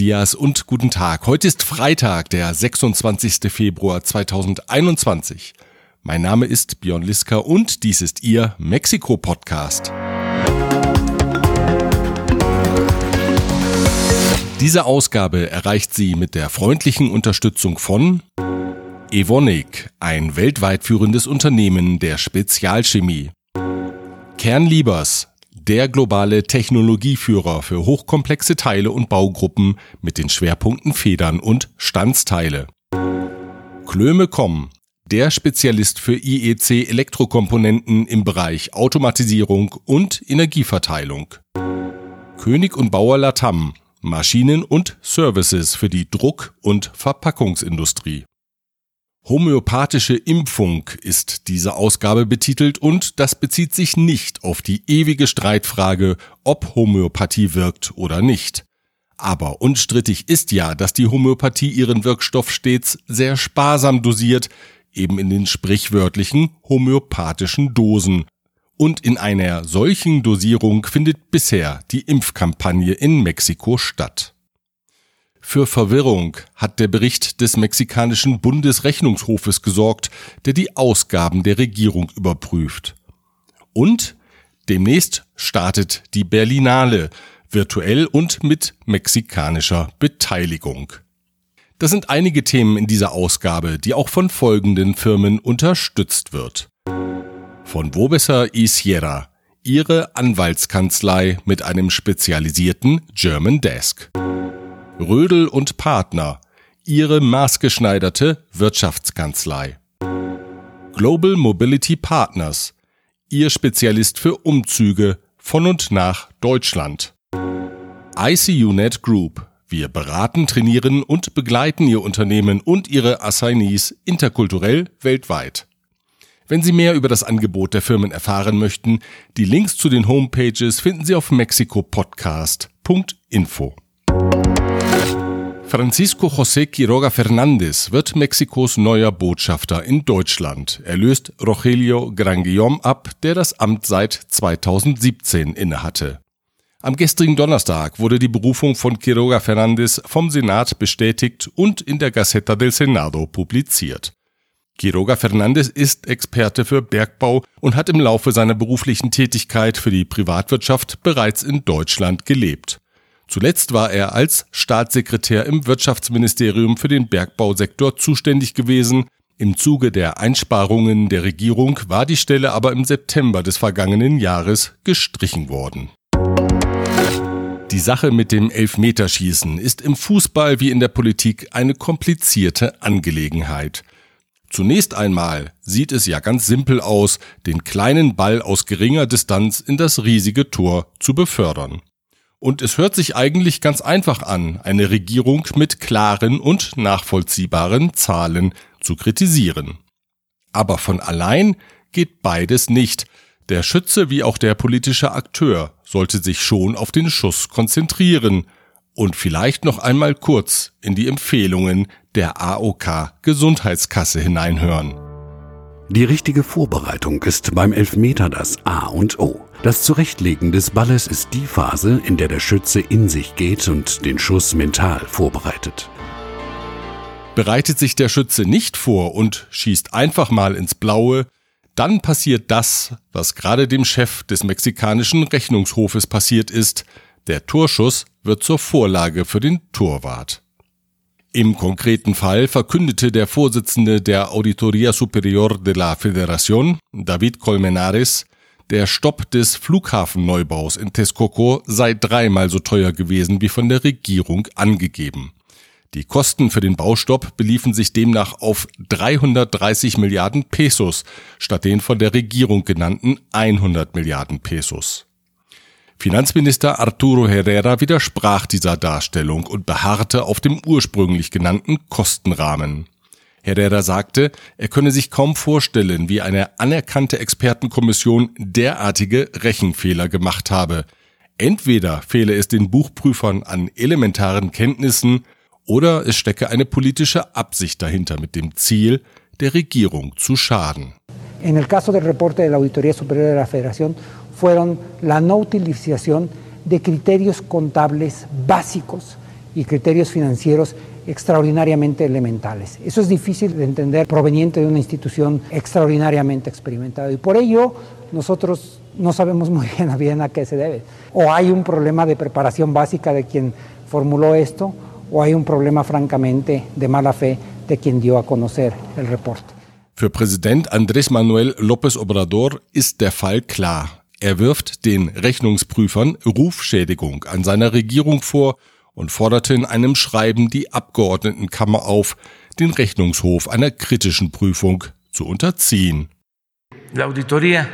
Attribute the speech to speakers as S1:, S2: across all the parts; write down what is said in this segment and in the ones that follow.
S1: dias und guten Tag. Heute ist Freitag, der 26. Februar 2021. Mein Name ist Björn Liska und dies ist Ihr Mexiko-Podcast. Diese Ausgabe erreicht Sie mit der freundlichen Unterstützung von Evonik, ein weltweit führendes Unternehmen der Spezialchemie. Kernliebers, der globale Technologieführer für hochkomplexe Teile und Baugruppen mit den Schwerpunkten Federn und Standsteile. Klöme.com, der Spezialist für IEC Elektrokomponenten im Bereich Automatisierung und Energieverteilung. König und Bauer Latam, Maschinen und Services für die Druck- und Verpackungsindustrie. Homöopathische Impfung ist diese Ausgabe betitelt und das bezieht sich nicht auf die ewige Streitfrage, ob Homöopathie wirkt oder nicht. Aber unstrittig ist ja, dass die Homöopathie ihren Wirkstoff stets sehr sparsam dosiert, eben in den sprichwörtlichen homöopathischen Dosen. Und in einer solchen Dosierung findet bisher die Impfkampagne in Mexiko statt. Für Verwirrung hat der Bericht des mexikanischen Bundesrechnungshofes gesorgt, der die Ausgaben der Regierung überprüft. Und demnächst startet die Berlinale, virtuell und mit mexikanischer Beteiligung. Das sind einige Themen in dieser Ausgabe, die auch von folgenden Firmen unterstützt wird. Von Wobesser y Sierra, ihre Anwaltskanzlei mit einem spezialisierten German Desk. Rödel und Partner, ihre maßgeschneiderte Wirtschaftskanzlei. Global Mobility Partners, ihr Spezialist für Umzüge von und nach Deutschland. ICUNet Group, wir beraten, trainieren und begleiten Ihr Unternehmen und Ihre Assignees interkulturell weltweit. Wenn Sie mehr über das Angebot der Firmen erfahren möchten, die Links zu den Homepages finden Sie auf mexikopodcast.info. Francisco José Quiroga Fernández wird Mexikos neuer Botschafter in Deutschland. Er löst Rogelio Granguillom ab, der das Amt seit 2017 innehatte. Am gestrigen Donnerstag wurde die Berufung von Quiroga Fernández vom Senat bestätigt und in der Gaceta del Senado publiziert. Quiroga Fernández ist Experte für Bergbau und hat im Laufe seiner beruflichen Tätigkeit für die Privatwirtschaft bereits in Deutschland gelebt. Zuletzt war er als Staatssekretär im Wirtschaftsministerium für den Bergbausektor zuständig gewesen. Im Zuge der Einsparungen der Regierung war die Stelle aber im September des vergangenen Jahres gestrichen worden. Die Sache mit dem Elfmeterschießen ist im Fußball wie in der Politik eine komplizierte Angelegenheit. Zunächst einmal sieht es ja ganz simpel aus, den kleinen Ball aus geringer Distanz in das riesige Tor zu befördern. Und es hört sich eigentlich ganz einfach an, eine Regierung mit klaren und nachvollziehbaren Zahlen zu kritisieren. Aber von allein geht beides nicht. Der Schütze wie auch der politische Akteur sollte sich schon auf den Schuss konzentrieren und vielleicht noch einmal kurz in die Empfehlungen der AOK Gesundheitskasse hineinhören.
S2: Die richtige Vorbereitung ist beim Elfmeter das A und O. Das Zurechtlegen des Balles ist die Phase, in der der Schütze in sich geht und den Schuss mental vorbereitet.
S1: Bereitet sich der Schütze nicht vor und schießt einfach mal ins Blaue, dann passiert das, was gerade dem Chef des mexikanischen Rechnungshofes passiert ist, der Torschuss wird zur Vorlage für den Torwart. Im konkreten Fall verkündete der Vorsitzende der Auditoría Superior de la Federación, David Colmenares, der Stopp des Flughafenneubaus in Texcoco sei dreimal so teuer gewesen wie von der Regierung angegeben. Die Kosten für den Baustopp beliefen sich demnach auf 330 Milliarden Pesos statt den von der Regierung genannten 100 Milliarden Pesos. Finanzminister Arturo Herrera widersprach dieser Darstellung und beharrte auf dem ursprünglich genannten Kostenrahmen. Herrera sagte, er könne sich kaum vorstellen, wie eine anerkannte Expertenkommission derartige Rechenfehler gemacht habe. Entweder fehle es den Buchprüfern an elementaren Kenntnissen oder es stecke eine politische Absicht dahinter mit dem Ziel, der Regierung zu schaden.
S3: En el caso del reporte de la Auditoría Superior de la Federación fueron la no utilización de criterios contables básicos y criterios financieros extraordinariamente elementales. Eso es difícil de entender proveniente de una institución extraordinariamente experimentada y por ello nosotros no sabemos muy bien a bien a qué se debe. O hay un problema de preparación básica de quien formuló esto o hay un problema francamente de mala fe de quien dio a conocer el reporte.
S1: Für Präsident Andrés Manuel López Obrador ist der Fall klar. Er wirft den Rechnungsprüfern Rufschädigung an seiner Regierung vor und forderte in einem Schreiben die Abgeordnetenkammer auf, den Rechnungshof einer kritischen Prüfung zu unterziehen.
S4: La Auditoría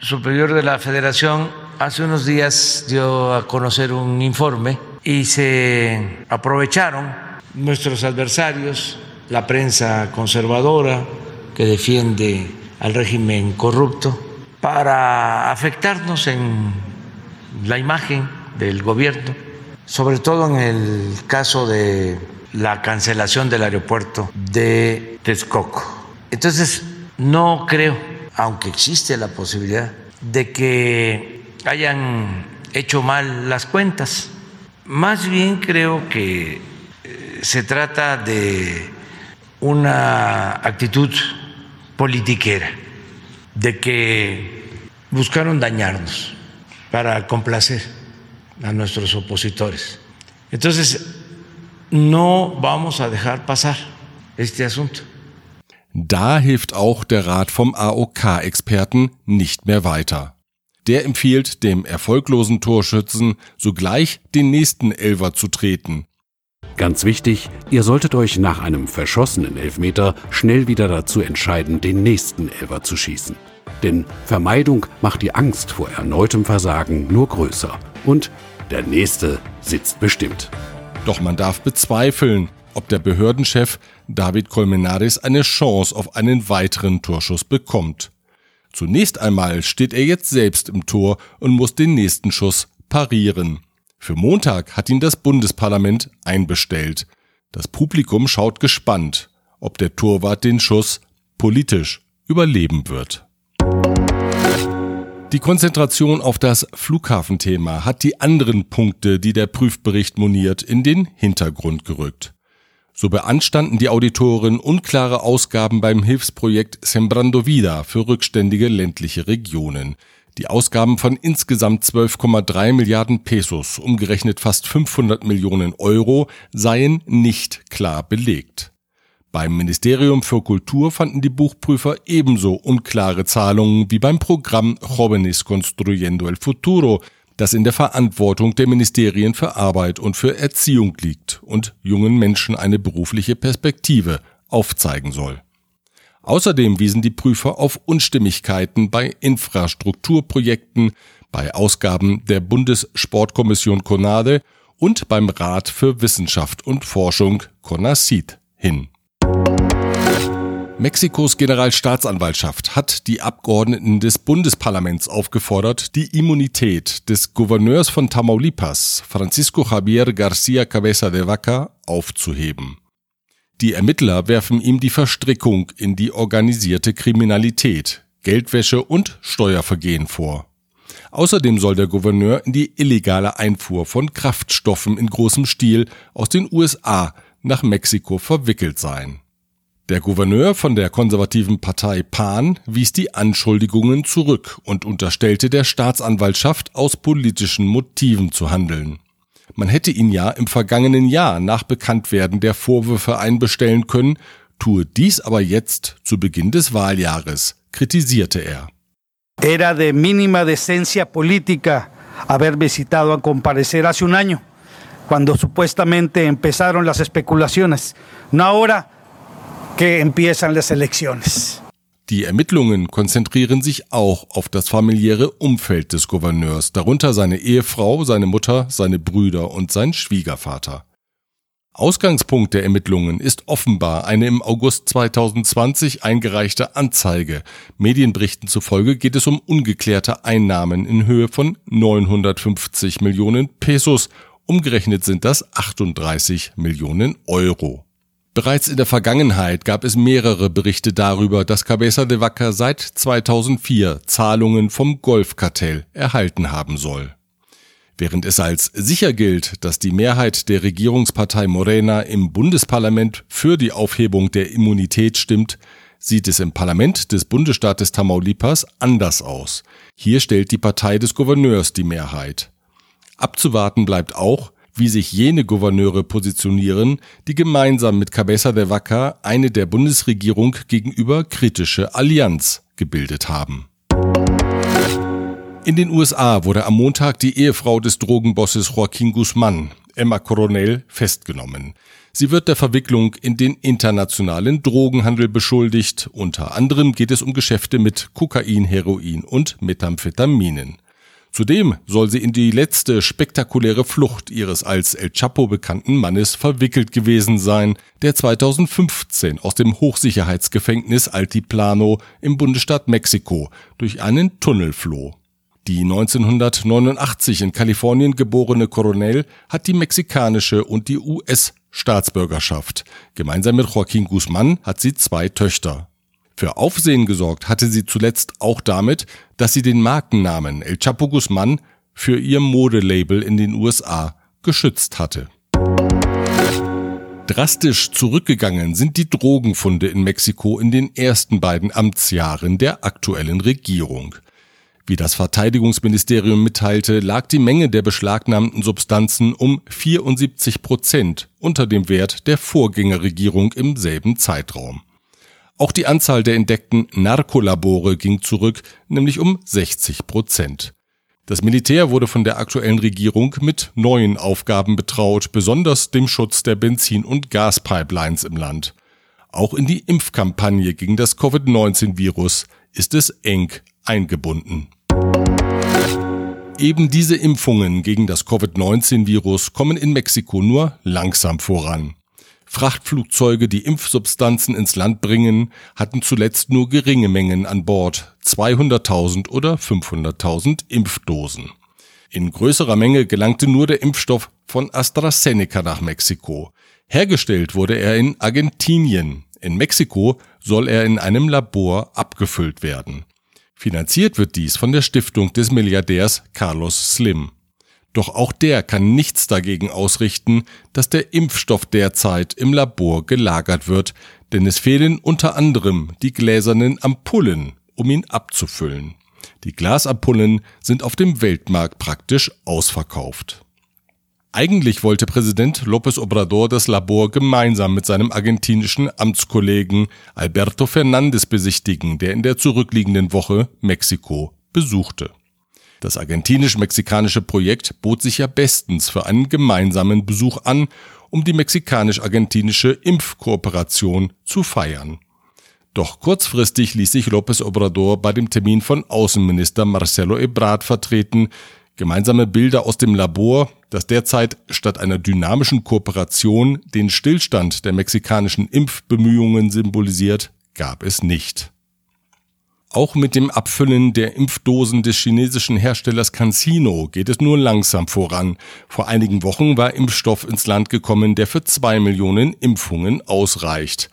S4: Superior de la Federación hace unos días dio a conocer un informe y se aprovecharon nuestros adversarios, la prensa conservadora que defiende al régimen corrupto, para afectarnos en la imagen del gobierno sobre todo en el caso de la cancelación del aeropuerto de Texcoco. Entonces, no creo, aunque existe la posibilidad, de que hayan hecho mal las cuentas. Más bien creo que eh, se trata de una actitud politiquera, de que buscaron dañarnos para complacer a nuestros opositores. Entonces, no vamos a dejar pasar este asunto.
S1: Da hilft auch der Rat vom AOK-Experten nicht mehr weiter. Der empfiehlt dem erfolglosen Torschützen sogleich den nächsten Elfer zu treten.
S2: Ganz wichtig, ihr solltet euch nach einem verschossenen Elfmeter schnell wieder dazu entscheiden, den nächsten Elfer zu schießen. Denn Vermeidung macht die Angst vor erneutem Versagen nur größer. Und der nächste sitzt bestimmt.
S1: Doch man darf bezweifeln, ob der Behördenchef David Colmenares eine Chance auf einen weiteren Torschuss bekommt. Zunächst einmal steht er jetzt selbst im Tor und muss den nächsten Schuss parieren. Für Montag hat ihn das Bundesparlament einbestellt. Das Publikum schaut gespannt, ob der Torwart den Schuss politisch überleben wird. Die Konzentration auf das Flughafenthema hat die anderen Punkte, die der Prüfbericht moniert, in den Hintergrund gerückt. So beanstanden die Auditoren unklare Ausgaben beim Hilfsprojekt Sembrando Vida für rückständige ländliche Regionen. Die Ausgaben von insgesamt 12,3 Milliarden Pesos, umgerechnet fast 500 Millionen Euro, seien nicht klar belegt. Beim Ministerium für Kultur fanden die Buchprüfer ebenso unklare Zahlungen wie beim Programm Jóvenes Construyendo el Futuro, das in der Verantwortung der Ministerien für Arbeit und für Erziehung liegt und jungen Menschen eine berufliche Perspektive aufzeigen soll. Außerdem wiesen die Prüfer auf Unstimmigkeiten bei Infrastrukturprojekten, bei Ausgaben der Bundessportkommission CONADE und beim Rat für Wissenschaft und Forschung CONACIT hin. Mexikos Generalstaatsanwaltschaft hat die Abgeordneten des Bundesparlaments aufgefordert, die Immunität des Gouverneurs von Tamaulipas, Francisco Javier García Cabeza de Vaca, aufzuheben. Die Ermittler werfen ihm die Verstrickung in die organisierte Kriminalität, Geldwäsche und Steuervergehen vor. Außerdem soll der Gouverneur in die illegale Einfuhr von Kraftstoffen in großem Stil aus den USA nach Mexiko verwickelt sein. Der Gouverneur von der konservativen Partei PAN wies die Anschuldigungen zurück und unterstellte der Staatsanwaltschaft aus politischen Motiven zu handeln. Man hätte ihn ja im vergangenen Jahr nach Bekanntwerden der Vorwürfe einbestellen können, tue dies aber jetzt zu Beginn des Wahljahres, kritisierte er.
S5: Era de mínima decencia política haber visitado a comparecer hace un año, cuando supuestamente empezaron las especulaciones, no ahora que empiezan las elecciones.
S1: Die Ermittlungen konzentrieren sich auch auf das familiäre Umfeld des Gouverneurs, darunter seine Ehefrau, seine Mutter, seine Brüder und sein Schwiegervater. Ausgangspunkt der Ermittlungen ist offenbar eine im August 2020 eingereichte Anzeige. Medienberichten zufolge geht es um ungeklärte Einnahmen in Höhe von 950 Millionen Pesos. Umgerechnet sind das 38 Millionen Euro. Bereits in der Vergangenheit gab es mehrere Berichte darüber, dass Cabeza de Vaca seit 2004 Zahlungen vom Golfkartell erhalten haben soll. Während es als sicher gilt, dass die Mehrheit der Regierungspartei Morena im Bundesparlament für die Aufhebung der Immunität stimmt, sieht es im Parlament des Bundesstaates Tamaulipas anders aus. Hier stellt die Partei des Gouverneurs die Mehrheit. Abzuwarten bleibt auch, wie sich jene Gouverneure positionieren, die gemeinsam mit Cabeza de Vaca eine der Bundesregierung gegenüber kritische Allianz gebildet haben. In den USA wurde am Montag die Ehefrau des Drogenbosses Joaquin Guzman, Emma Coronel, festgenommen. Sie wird der Verwicklung in den internationalen Drogenhandel beschuldigt. Unter anderem geht es um Geschäfte mit Kokain, Heroin und Methamphetaminen. Zudem soll sie in die letzte spektakuläre Flucht ihres als El Chapo bekannten Mannes verwickelt gewesen sein, der 2015 aus dem Hochsicherheitsgefängnis Altiplano im Bundesstaat Mexiko durch einen Tunnel floh. Die 1989 in Kalifornien geborene Coronel hat die mexikanische und die US-Staatsbürgerschaft. Gemeinsam mit Joaquin Guzman hat sie zwei Töchter. Für Aufsehen gesorgt hatte sie zuletzt auch damit, dass sie den Markennamen El Chapo Guzman für ihr Modelabel in den USA geschützt hatte. Drastisch zurückgegangen sind die Drogenfunde in Mexiko in den ersten beiden Amtsjahren der aktuellen Regierung. Wie das Verteidigungsministerium mitteilte, lag die Menge der beschlagnahmten Substanzen um 74 Prozent unter dem Wert der Vorgängerregierung im selben Zeitraum. Auch die Anzahl der entdeckten Narkolabore ging zurück, nämlich um 60 Prozent. Das Militär wurde von der aktuellen Regierung mit neuen Aufgaben betraut, besonders dem Schutz der Benzin- und Gaspipelines im Land. Auch in die Impfkampagne gegen das Covid-19-Virus ist es eng eingebunden. Eben diese Impfungen gegen das Covid-19-Virus kommen in Mexiko nur langsam voran. Frachtflugzeuge, die Impfsubstanzen ins Land bringen, hatten zuletzt nur geringe Mengen an Bord, 200.000 oder 500.000 Impfdosen. In größerer Menge gelangte nur der Impfstoff von AstraZeneca nach Mexiko. Hergestellt wurde er in Argentinien. In Mexiko soll er in einem Labor abgefüllt werden. Finanziert wird dies von der Stiftung des Milliardärs Carlos Slim. Doch auch der kann nichts dagegen ausrichten, dass der Impfstoff derzeit im Labor gelagert wird, denn es fehlen unter anderem die gläsernen Ampullen, um ihn abzufüllen. Die Glasampullen sind auf dem Weltmarkt praktisch ausverkauft. Eigentlich wollte Präsident López Obrador das Labor gemeinsam mit seinem argentinischen Amtskollegen Alberto Fernández besichtigen, der in der zurückliegenden Woche Mexiko besuchte. Das argentinisch-mexikanische Projekt bot sich ja bestens für einen gemeinsamen Besuch an, um die mexikanisch-argentinische Impfkooperation zu feiern. Doch kurzfristig ließ sich López Obrador bei dem Termin von Außenminister Marcelo Ebrard vertreten, Gemeinsame Bilder aus dem Labor, das derzeit statt einer dynamischen Kooperation den Stillstand der mexikanischen Impfbemühungen symbolisiert, gab es nicht. Auch mit dem Abfüllen der Impfdosen des chinesischen Herstellers CanSino geht es nur langsam voran. Vor einigen Wochen war Impfstoff ins Land gekommen, der für zwei Millionen Impfungen ausreicht.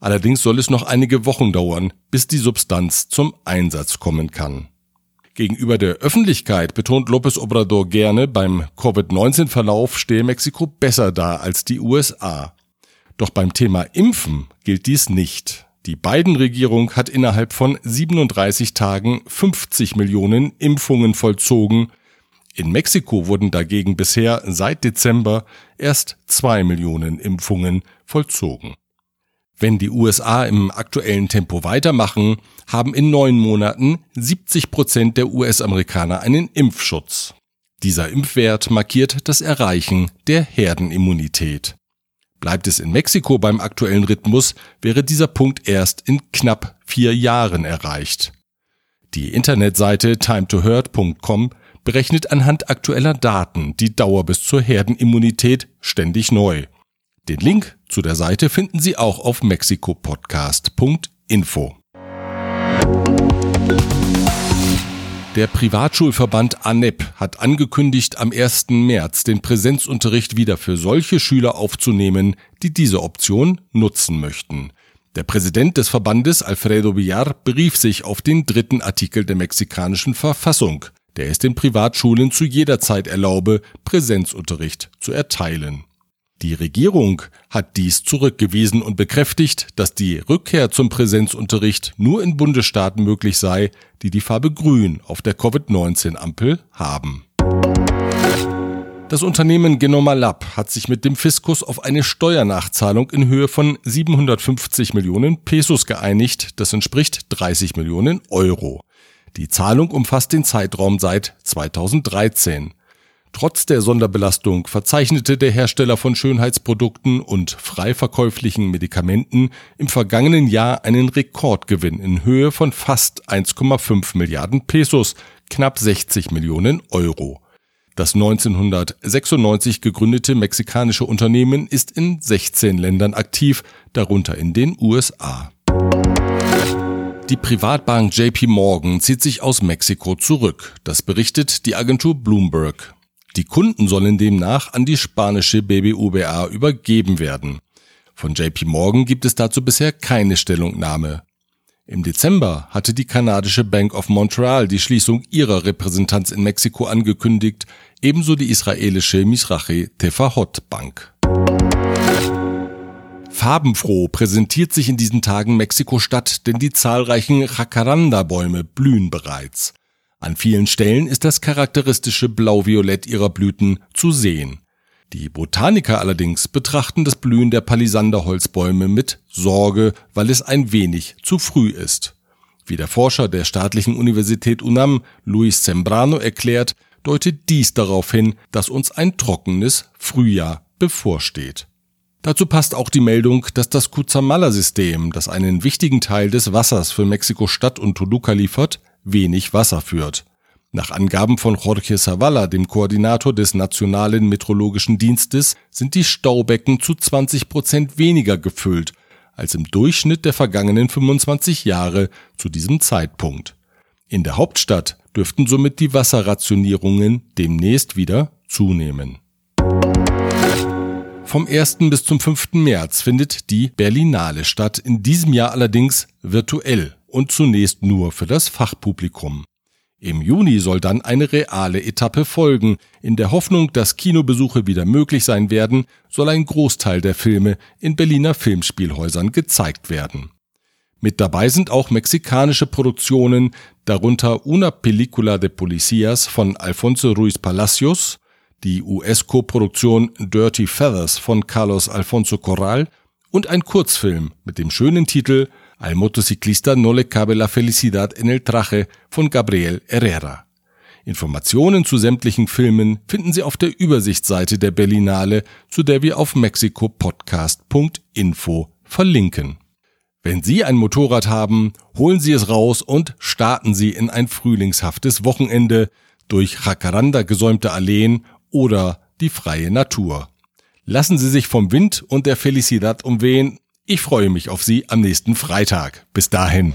S1: Allerdings soll es noch einige Wochen dauern, bis die Substanz zum Einsatz kommen kann. Gegenüber der Öffentlichkeit betont López Obrador gerne, beim Covid-19-Verlauf stehe Mexiko besser da als die USA. Doch beim Thema Impfen gilt dies nicht. Die Biden-Regierung hat innerhalb von 37 Tagen 50 Millionen Impfungen vollzogen. In Mexiko wurden dagegen bisher seit Dezember erst zwei Millionen Impfungen vollzogen. Wenn die USA im aktuellen Tempo weitermachen, haben in neun Monaten 70 Prozent der US-Amerikaner einen Impfschutz. Dieser Impfwert markiert das Erreichen der Herdenimmunität. Bleibt es in Mexiko beim aktuellen Rhythmus, wäre dieser Punkt erst in knapp vier Jahren erreicht. Die Internetseite timetohurt.com berechnet anhand aktueller Daten die Dauer bis zur Herdenimmunität ständig neu. Den Link zu der Seite finden Sie auch auf mexikopodcast.info. Der Privatschulverband ANEP hat angekündigt, am 1. März den Präsenzunterricht wieder für solche Schüler aufzunehmen, die diese Option nutzen möchten. Der Präsident des Verbandes, Alfredo Villar, berief sich auf den dritten Artikel der mexikanischen Verfassung. der es den Privatschulen zu jeder Zeit erlaube, Präsenzunterricht zu erteilen. Die Regierung hat dies zurückgewiesen und bekräftigt, dass die Rückkehr zum Präsenzunterricht nur in Bundesstaaten möglich sei, die die Farbe Grün auf der Covid-19-Ampel haben. Das Unternehmen Genoma Lab hat sich mit dem Fiskus auf eine Steuernachzahlung in Höhe von 750 Millionen Pesos geeinigt. Das entspricht 30 Millionen Euro. Die Zahlung umfasst den Zeitraum seit 2013. Trotz der Sonderbelastung verzeichnete der Hersteller von Schönheitsprodukten und frei verkäuflichen Medikamenten im vergangenen Jahr einen Rekordgewinn in Höhe von fast 1,5 Milliarden Pesos, knapp 60 Millionen Euro. Das 1996 gegründete mexikanische Unternehmen ist in 16 Ländern aktiv, darunter in den USA. Die Privatbank JP Morgan zieht sich aus Mexiko zurück. Das berichtet die Agentur Bloomberg. Die Kunden sollen demnach an die spanische BBUBA übergeben werden. Von JP Morgan gibt es dazu bisher keine Stellungnahme. Im Dezember hatte die kanadische Bank of Montreal die Schließung ihrer Repräsentanz in Mexiko angekündigt, ebenso die israelische Misrache Tefahot Bank. Farbenfroh präsentiert sich in diesen Tagen Mexiko-Stadt, denn die zahlreichen Jacaranda-Bäume blühen bereits. An vielen Stellen ist das charakteristische Blau-Violett ihrer Blüten zu sehen. Die Botaniker allerdings betrachten das Blühen der Palisanderholzbäume mit Sorge, weil es ein wenig zu früh ist. Wie der Forscher der staatlichen Universität UNAM, Luis Sembrano, erklärt, deutet dies darauf hin, dass uns ein trockenes Frühjahr bevorsteht. Dazu passt auch die Meldung, dass das Cutzamala-System, das einen wichtigen Teil des Wassers für Mexiko-Stadt und Toluca liefert, wenig Wasser führt. Nach Angaben von Jorge Zavala, dem Koordinator des Nationalen Meteorologischen Dienstes, sind die Staubecken zu 20 Prozent weniger gefüllt als im Durchschnitt der vergangenen 25 Jahre zu diesem Zeitpunkt. In der Hauptstadt dürften somit die Wasserrationierungen demnächst wieder zunehmen. Vom 1. bis zum 5. März findet die Berlinale statt, in diesem Jahr allerdings virtuell und zunächst nur für das Fachpublikum. Im Juni soll dann eine reale Etappe folgen. In der Hoffnung, dass Kinobesuche wieder möglich sein werden, soll ein Großteil der Filme in Berliner Filmspielhäusern gezeigt werden. Mit dabei sind auch mexikanische Produktionen, darunter Una Película de Policías von Alfonso Ruiz Palacios, die US-Koproduktion Dirty Feathers von Carlos Alfonso Corral und ein Kurzfilm mit dem schönen Titel Al motociclista no le cabe la felicidad en el traje von Gabriel Herrera. Informationen zu sämtlichen Filmen finden Sie auf der Übersichtsseite der Berlinale, zu der wir auf mexikopodcast.info verlinken. Wenn Sie ein Motorrad haben, holen Sie es raus und starten Sie in ein frühlingshaftes Wochenende durch Jacaranda gesäumte Alleen oder die freie Natur. Lassen Sie sich vom Wind und der Felicidad umwehen. Ich freue mich auf Sie am nächsten Freitag. Bis dahin.